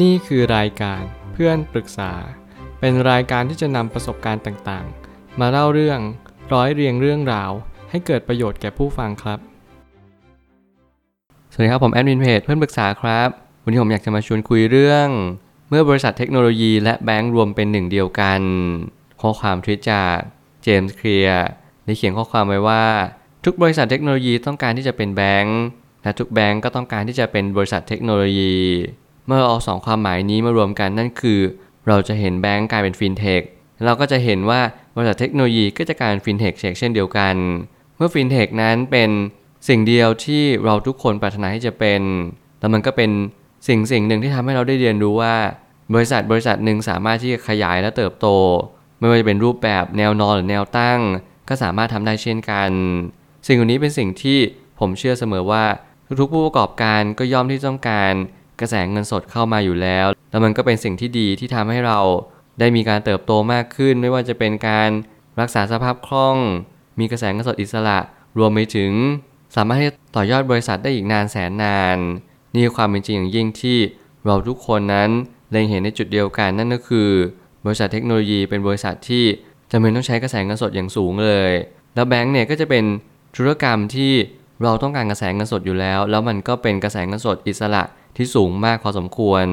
นี่คือรายการเพื่อนปรึกษา เป็นรายการที่จะนำประสบการณ์ต่างๆ มาเล่าเรื่องร้อยเรียงเรื่องราว ให้เกิดประโยชน์แก่ผู้ฟังครับ สวัสดีครับผมแอดมินเพจเพื่อนปรึกษาครับ วันนี้ผมอยากจะมาชวนคุยเรื่อง เมื่อบริษัทเทคโนโลยีและแบงก์รวมเป็นหนึ่งเดียวกัน ข้อความทวิตจากเจมส์เคลียร์ได้เขียนข้อความไว้ว่า ทุกบริษัทเทคโนโลยีต้องการที่จะเป็นแบงก์และทุกแบงก์ก็ต้องการที่จะเป็นบริษัทเทคโนโลยี เมื่อเอาสองความหมายนี้มารวมกันนั่นคือ เราจะเห็นแบงก์กลายเป็นฟินเทคเราก็จะเห็นว่าบริษัทเทคโนโลยีก็จะกลายเป็นฟินเทคเช่นเดียวกัน เมื่อฟินเทคนั้นเป็นสิ่งเดียวที่เราทุกคนปรารถนาที่จะเป็น แล้วมันก็เป็นสิ่งสิ่งหนึ่งที่ทำให้เราได้เรียนรู้ว่า บริษัทบริษัทหนึ่งสามารถที่จะขยายและเติบโต ไม่ว่าจะเป็นรูปแบบแนวนอนหรือแนวตั้ง ก็สามารถทำได้เช่นกัน สิ่งเหล่านี้เป็นสิ่งที่ผมเชื่อเสมอว่าทุกๆผู้ประกอบการก็ย่อมที่ต้องการ กระแสเงินสดเข้ามาอยู่แล้ว แล้วมันก็เป็นสิ่งที่ดีที่ทำให้เราได้มีการเติบโตมากขึ้น ไม่ว่าจะเป็นการรักษาสภาพคล่อง มีกระแสเงินสดอิสระ รวมไปถึง สามารถที่ต่อยอดบริษัทได้อีกนานแสนนาน นี่คือความเป็นจริงอย่างยิ่งที่เราทุกคนนั้นเล็งเห็นในจุดเดียวกันนั่นก็คือ บริษัทเทคโนโลยีเป็นบริษัทที่จำเป็นต้องใช้กระแสเงินสดอย่างสูงเลย แล้วแบงก์เนี่ยก็จะเป็นธุรกรรมที่เราต้องการกระแสเงินสดอยู่แล้ว แล้วมันก็เป็นกระแสเงินสดอิสระ ที่สูงมากพอสมควร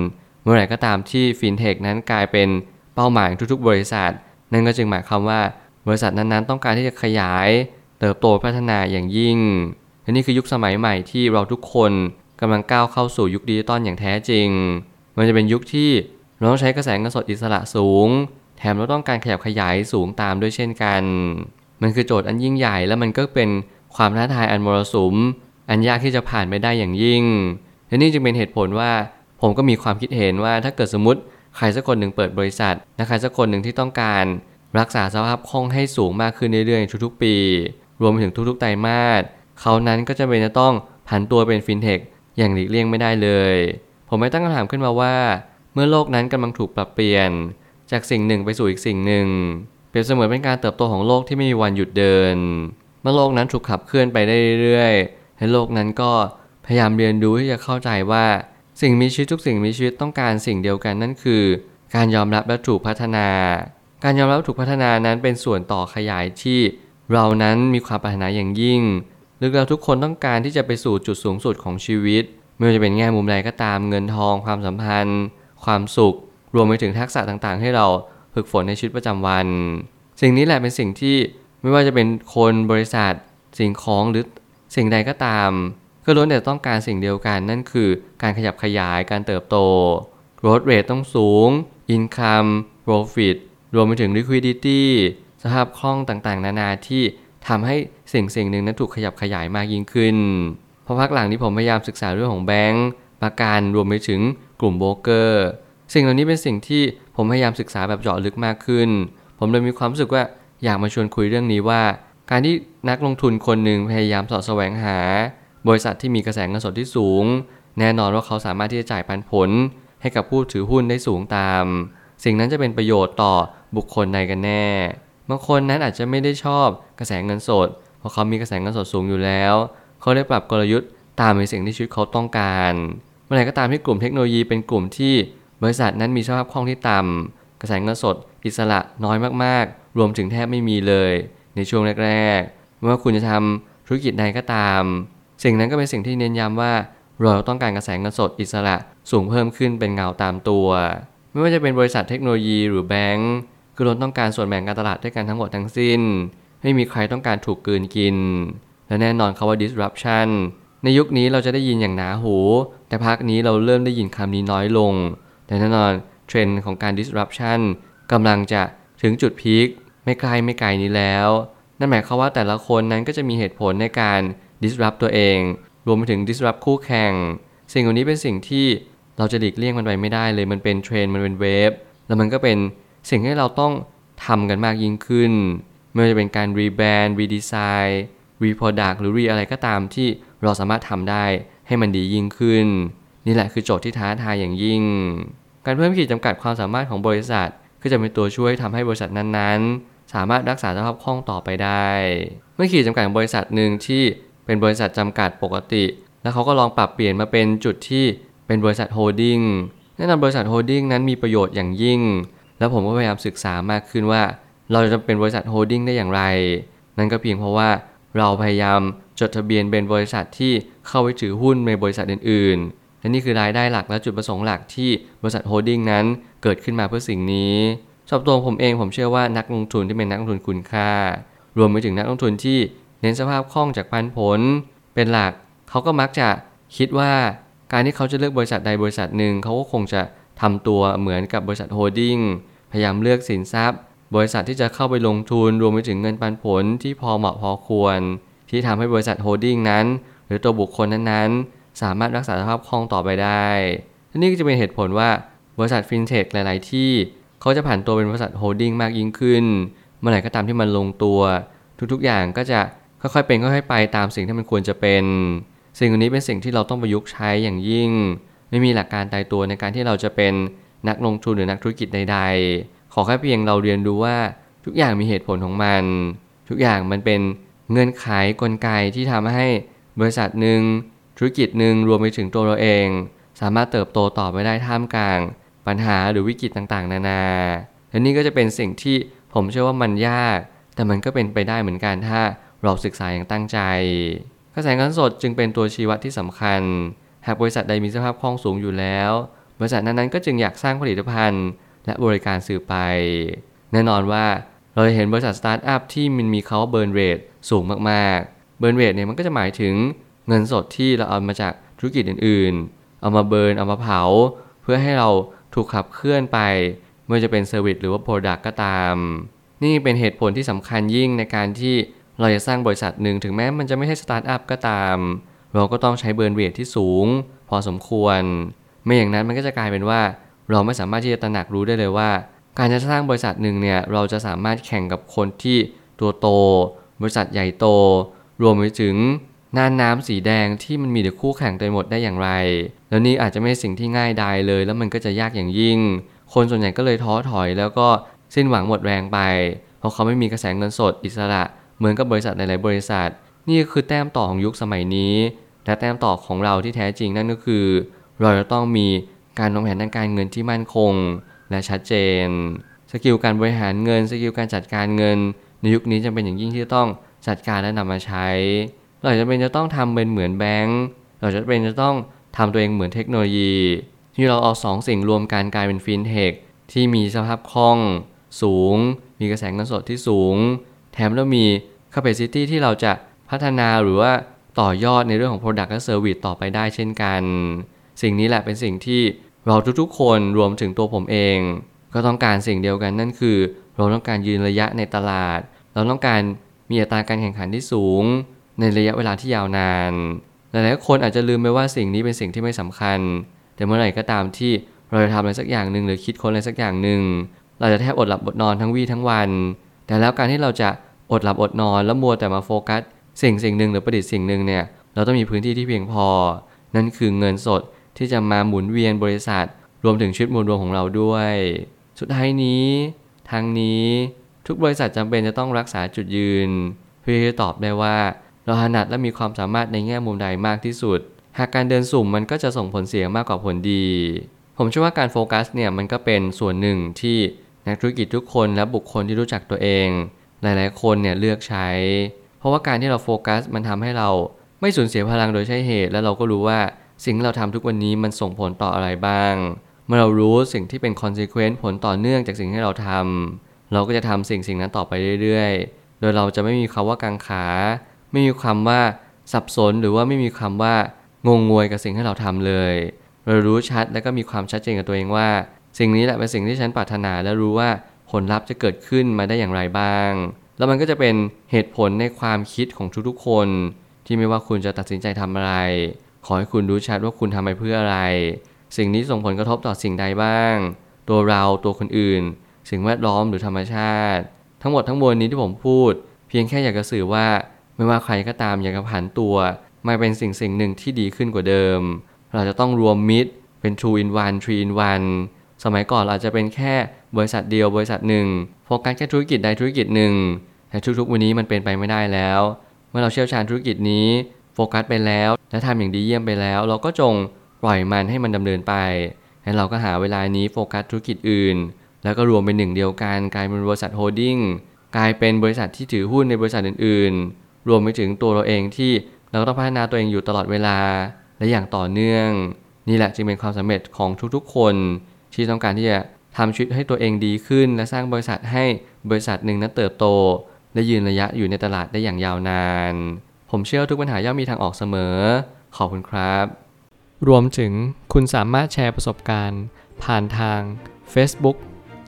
เมื่อไหร่ก็ตามที่ฟินเทคนั้นกลายเป็นเป้าหมายทุกๆ บริษัท นั่นก็จึงหมายความว่าบริษัทนั้นๆ ต้องการที่จะขยาย เติบโตพัฒนาอย่างยิ่งและนี่คือยุคสมัยใหม่ที่เราทุกคนกำลังก้าวเข้าสู่ยุคดิจิตอลอย่างแท้จริง มันจะเป็นยุคที่เราต้องใช้กระแสเงินสดอิสระสูง แถมเราต้องการขยับขยายสูงตามด้วยเช่นกัน มันคือโจทย์อันยิ่งใหญ่และมันก็เป็นความท้าทายอันมรสุม อันยากที่จะผ่านไปได้อย่างยิ่ง และนี่จึงเป็นเหตุผลว่าผมก็มีความคิดเห็นว่าถ้าเกิดสมมติใครสักคนหนึ่งเปิดบริษัทและใครสักคนหนึ่งที่ต้องการ รักษาสภาพคล่องให้สูงมากขึ้นเรื่อยๆทุกๆ ปี รวมไปถึงทุกๆไตรมาสเขานั้นก็จะเป็นจะต้องผันตัวเป็นฟินเทคอย่างหลีกเลี่ยงไม่ได้เลย ผมไม่ตั้งคำถามขึ้นมาว่า เมื่อโลกนั้นกำลังถูกปรับเปลี่ยน จากสิ่งหนึ่งไปสู่อีกสิ่งหนึ่ง เปรียบเสมือนเป็นการเติบโตของโลกที่ไม่มีวันหยุดเดิน เมื่อโลกนั้นถูกขับเคลื่อนไปได้เรื่อยๆให้โลกนั้นก็ พยายามเรียนรู้ที่จะเข้าใจว่า สิ่งมีชีวิตทุกสิ่งมีชีวิตต้องการสิ่งเดียวกันนั่นคือ การยอมรับและถูกพัฒนา การยอมรับถูกพัฒนานั้นเป็นส่วนต่อขยายที่เรานั้นมีความปรารถนาอย่างยิ่งหรือเราทุกคนต้องการที่จะไปสู่จุดสูงสุดของชีวิต ไม่ว่าจะเป็นแง่มุมใดก็ตามเงินทอง ความสัมพันธ์ ความสุข รวมไปถึงทักษะต่างๆ ให้เราฝึกฝนในชีวิตประจำวัน สิ่งนี้แหละเป็นสิ่งที่ไม่ว่าจะเป็นคนบริษัท สิ่งของหรือสิ่งใดก็ตาม ก็ล้วนแต่ต้องการสิ่งเดียวกันนั่นคือการขยับขยายการเติบโต growth rate ต้องสูง income profit รวมไปถึง liquidity สภาพคล่องต่างๆ นานาที่ทำให้สิ่งสิ่งหนึ่งนั้นถูกขยับขยายมากยิ่งขึ้น เพราะพักหลังที่ผมพยายามศึกษาเรื่องของแบงก์ประกันรวมไปถึงกลุ่มโบรกเกอร์ สิ่งเหล่านี้เป็นสิ่งที่ผมพยายามศึกษาแบบเจาะลึกมากขึ้น ผมเลยมีความรู้สึกว่าอยากมาชวนคุยเรื่องนี้ว่า การที่นักลงทุนคนหนึ่งพยายามสอดแสวงหา บริษัทที่มีกระแสเงินสดที่สูง แน่นอนว่าเขาสามารถที่จะจ่ายปันผล ให้กับผู้ถือหุ้นได้สูงตาม สิ่งนั้นจะเป็นประโยชน์ต่อบุคคลใดกันแน่ บางคนนั้นอาจจะไม่ได้ชอบกระแสเงินสด เพราะเขามีกระแสเงินสดสูงอยู่แล้ว เขาได้ปรับกลยุทธ์ตามในสิ่งที่ชีวิตเขาต้องการเมื่อไหร่ก็ตามที่กลุ่มเทคโนโลยีเป็นกลุ่มที่บริษัทนั้นมีสภาพคล่องที่ต่ำกระแสเงินสด อิสระน้อยมากๆ รวมถึงแทบไม่มีเลย ในช่วงแรกๆไม่ว่าคุณจะทำธุรกิจใดก็ตาม สิ่งนั้นก็เป็นสิ่งที่เน้นย้ำว่า เราต้องการกระแสเงินสดอิสระสูงเพิ่มขึ้นเป็นเงาตามตัว ไม่ว่าจะเป็นบริษัทเทคโนโลยีหรือแบงก์คือเราต้องการส่วนแบ่งการตลาดด้วยกันทั้งหมดทั้งสิ้น ไม่มีใครต้องการถูกกืนกิน และแน่นอนคาว่า disruption ในยุคนี้เราจะได้ยินอย่างหนาหู แต่พักนี้เราเริ่มได้ยินคำนี้น้อยลง แต่แน่นอนเทรนด์ของการ disruption กำลังจะถึงจุดพีคไม่ไกลไม่ไกลนี้แล้ว นั่นหมายความว่าแต่ละคนนั้นก็จะมีเหตุผลในการ disrupt ตัวเอง รวมไปถึง disrupt คู่แข่ง สิ่งเหล่านี้เป็นสิ่งที่เราจะหลีกเลี่ยงมันไปไม่ได้เลย มันเป็นเทรนด์มันเป็น wave แล้วมันก็เป็นสิ่งที่เราต้องทำกันมากยิ่งขึ้น ไม่ว่าจะเป็นการ rebrand redesign reproduct หรือ re อะไรก็ตามที่เราสามารถทำได้ให้มันดียิ่งขึ้น นี่แหละคือโจทย์ที่ท้าทายอย่างยิ่ง การเพิ่มขีดจำกัดความสามารถของบริษัท ก็จะเป็นตัวช่วยทำให้บริษัทนั้นๆ สามารถรักษาสภาพคล่องต่อไปได้ เมื่อขีดจำกัดของบริษัทหนึ่งที่ เป็นบริษัทจำกัดปกติ แล้วเขาก็ลองปรับเปลี่ยนมาเป็นจุดที่เป็นบริษัท holding แน่นอนบริษัท holding นั้นมีประโยชน์อย่างยิ่ง แล้วผมก็พยายามศึกษามากขึ้นว่า เราจะเป็นบริษัท holding ได้อย่างไร นั่นก็เพียงเพราะว่าเราพยายามจดทะเบียนเป็นบริษัทที่เข้าไปถือหุ้นในบริษัทอื่นๆ และนี่คือรายได้หลักและจุดประสงค์หลักที่บริษัท holding นั้นเกิดขึ้นมาเพื่อสิ่งนี้สำหรับตัวผมเองผมเชื่อว่านักลงทุนที่เป็นนักลงทุนคุณค่า รวมไปถึงนักลงทุนที่ เน้นสภาพคล่องจากปันผล เป็นหลัก เขาก็มักจะคิดว่าการที่เขาจะเลือกบริษัทใดบริษัทหนึ่ง เขาก็คงจะทำตัวเหมือนกับบริษัท holding พยายามเลือกสินทรัพย์ บริษัทที่จะเข้าไปลงทุนรวมไปถึงเงินปันผลที่พอเหมาะพอควร ที่ทำให้บริษัท holding นั้น หรือตัวบุคคลนั้นๆ สามารถรักษาสภาพคล่องต่อไปได้นี่ก็จะเป็นเหตุผลว่าบริษัทฟินเทคหลาย ๆ ที่เขาจะผ่านตัวเป็นบริษัทโฮดดิ้งมากยิ่งขึ้น เมื่อไหร่ก็ตามที่มันลงตัว ทุกๆอย่างก็จะ ค่อยๆเป็นค่อยๆไปตามสิ่งที่มันควรจะเป็น สิ่งนี้เป็นสิ่งที่เราต้องประยุกต์ใช้อย่างยิ่ง ไม่มีหลักการตายตัวในการที่เราจะเป็นนักลงทุนหรือนักธุรกิจใด ๆ ขอแค่เพียงเราเรียนรู้ว่าทุกอย่างมีเหตุผลของมัน ทุกอย่างมันเป็นเงื่อนไขกลไกที่ทำให้บริษัทหนึ่งธุรกิจหนึ่งรวมไปถึงตัวเราเอง สามารถเติบโตต่อไปได้ท่ามกลาง ปัญหาหรือวิกฤตต่างๆ นานาและนี่ก็จะเป็นสิ่งที่ผมเชื่อว่ามันยาก แต่มันก็เป็นไปได้เหมือนกันถ้า เราศึกษาอย่างตั้งใจ กระแสเงินสดจึงเป็นตัวชี้วัดที่สำคัญ หากบริษัทใดมีสภาพคล่องสูงอยู่แล้ว บริษัทนั้นๆก็จึงอยากสร้างผลิตภัณฑ์ และบริการสื่อไป แน่นอนว่าเราจะเห็นบริษัทสตาร์ทอัพที่มันมีค่า burn rate สูงมากๆ burn rate เนี่ยมันก็จะหมายถึงเงินสดที่เราเอามาจากธุรกิจอื่นๆ เอามา burn เอามาเผา เพื่อให้เราถูกขับเคลื่อนไปไม่ว่าจะเป็น service หรือว่า product ก็ตาม นี่เป็นเหตุผลที่สำคัญยิ่งในการที่ เราจะสร้างบริษัทหนึ่งถึงแม้มันจะไม่ใช่สตาร์ทอัพก็ตาม เราก็ต้องใช้ burn rate ที่สูง พอสมควร ไม่อย่างนั้นมันก็จะกลายเป็นว่า เราไม่สามารถที่จะตระหนักรู้ได้เลยว่า การจะสร้างบริษัทหนึ่งเนี่ยเราจะสามารถแข่งกับคนที่ตัวโต บริษัทใหญ่โต รวมไปถึงน่านน้ำสีแดงที่มันมีแต่คู่แข่งเต็มหมดได้อย่างไร แล้วนี่อาจจะไม่สิ่งที่ง่ายดายเลย แล้วมันก็จะยากอย่างยิ่ง คนส่วนใหญ่ก็เลยท้อถอย แล้วก็สิ้นหวังหมดแรงไป เพราะเขาไม่มีกระแสเงินสดอิสระ เหมือนกับบริษัทหลาย ๆ บริษัท นี่คือแต้มต่อของยุคสมัยนี้ และแต้มต่อของเราที่แท้จริงนั่นก็คือ เราจะต้องมีการวางแผนทางการเงินที่มั่นคง และชัดเจน skill การบริหารเงิน skill การจัดการเงิน ในยุคนี้จำเป็นอย่างยิ่งที่ต้องจัดการและนำมาใช้ เราจำเป็นจะต้องทำเป็นเหมือนแบงก์เราจำเป็นจะต้องทำตัวเองเหมือนเทคโนโลยี ที่เราเอาสองสิ่งรวมกันกลายเป็นฟินเทคที่มีสภาพคล่อง สูง มีกระแสเงินสดที่สูง แถมแล้วมี capacity ที่เราจะพัฒนาหรือว่าต่อยอดในเรื่องของ product และ service ต่อไปได้เช่นกัน สิ่งนี้แหละเป็นสิ่งที่เราทุกๆ คนรวมถึงตัวผมเอง ก็ต้องการสิ่งเดียวกันนั่นคือ เราต้องการยืนระยะในตลาด เราต้องการมีอัตราการแข่งขันที่สูง ในระยะเวลาที่ยาวนานหลายๆคนอาจจะลืมไปว่าสิ่งนี้เป็นสิ่งที่ไม่สำคัญ แต่เมื่อไหร่ก็ตามที่เราจะทำอะไรสักอย่างหนึ่งหรือคิดค้นอะไรสักอย่างหนึ่งเราจะแทบอดหลับอดนอนทั้งวี่ทั้งวัน แต่แล้วการที่เราจะอดหลับอดนอนแล้วมัวแต่มาโฟกัสสิ่งสิ่งหนึ่งหรือประดิษฐ์สิ่งหนึ่งเนี่ยเราต้องมีพื้นที่ที่เพียงพอ นั่นคือเงินสดที่จะมาหมุนเวียนบริษัท รวมถึงชีวิตมวลรวมของเราด้วย สุดท้ายนี้ ทางนี้ทุกบริษัทจำเป็นจะต้องรักษาจุดยืน เพื่อจะตอบได้ว่าเราถนัดและมีความสามารถในแง่มุมใดมากที่สุด หากการเดินสุ่มมันก็จะส่งผลเสียมากกว่าผลดี ผมเชื่อว่าการโฟกัสเนี่ยมันก็เป็นส่วนหนึ่งที่ นักธุรกิจทุกคนและบุคคลที่รู้จักตัวเอง หลายๆ คนเนี่ยเลือกใช้ เพราะว่าการที่เราโฟกัสมันทำให้เราไม่สูญเสียพลังโดยใช่เหตุ และเราก็รู้ว่าสิ่งที่เราทำทุกวันนี้มันส่งผลต่ออะไรบ้าง เมื่อเรารู้สิ่งที่เป็น consequence ผลต่อเนื่องจากสิ่งที่เราทำเราก็จะทำสิ่งสิ่งนั้นต่อไปเรื่อยๆ โดยเราจะไม่มีคำว่ากังขา ไม่มีคำว่าสับสนหรือว่าไม่มีคำว่างงงวยกับสิ่งที่เราทำเลย เรารู้ชัดและก็มีความชัดเจนกับตัวเองว่า สิ่งนี้แหละเป็นสิ่งที่ฉันปรารถนาและรู้ว่าผลลัพธ์จะเกิดขึ้นมาได้อย่างไรบ้าง แล้วมันก็จะเป็นเหตุผลในความคิดของทุกๆคน ที่ไม่ว่าคุณจะตัดสินใจทำอะไร ขอให้คุณรู้ชัดว่าคุณทำไปเพื่ออะไร สิ่งนี้ส่งผลกระทบต่อสิ่งใดบ้าง ตัวเราตัวคนอื่น สิ่งแวดล้อมหรือธรรมชาติ ทั้งหมดทั้งมวลนี้ที่ผมพูด เพียงแค่อยากจะสื่อว่าไม่ว่าใครก็ตามอยากจะผันตัวมาเป็นสิ่งสิ่งหนึ่งที่ดีขึ้นกว่าเดิม เราจะต้องรวมมิตรเป็น two in one three in one สมัยก่อนเราจะเป็นแค่บริษัทเดียวบริษัทหนึ่งโฟกัสแค่ธุรกิจใดธุรกิจหนึ่ง แต่ทุกๆวันนี้มันเป็นไปไม่ได้แล้ว เมื่อเราเชี่ยวชาญธุรกิจนี้โฟกัสไปแล้ว และทำอย่างดีเยี่ยมไปแล้ว เราก็จงปล่อยมันให้มันดำเนินไปและเราก็หาเวลานี้โฟกัสธุรกิจอื่น แล้วก็รวมเป็นหนึ่งเดียวกันกลายเป็นบริษัทโฮลดิ้งกลายเป็นบริษัทที่ถือหุ้นในบริษัทอื่นๆ รวมไปถึงตัวเราเองที่เราต้องพัฒนาตัวเองอยู่ตลอดเวลาและอย่างต่อเนื่อง นี่แหละจึงเป็นความสำเร็จของทุกๆ คน ที่ต้องการที่จะทำชีวิตให้ตัวเองดีขึ้น และสร้างบริษัทให้บริษัทหนึ่งนั้นเติบโต และยืนระยะอยู่ในตลาดได้อย่างยาวนาน ผมเชื่อทุกปัญหาย่อมมีทางออกเสมอ ขอบคุณครับ รวมถึงคุณสามารถแชร์ประสบการณ์ ผ่านทาง Facebook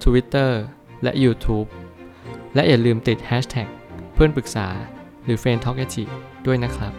Twitter และ YouTube และอย่าลืมติด Hashtag เพื่อนปรึกษาหรือ f r ร e n d t a l k a ด้วยนะครับ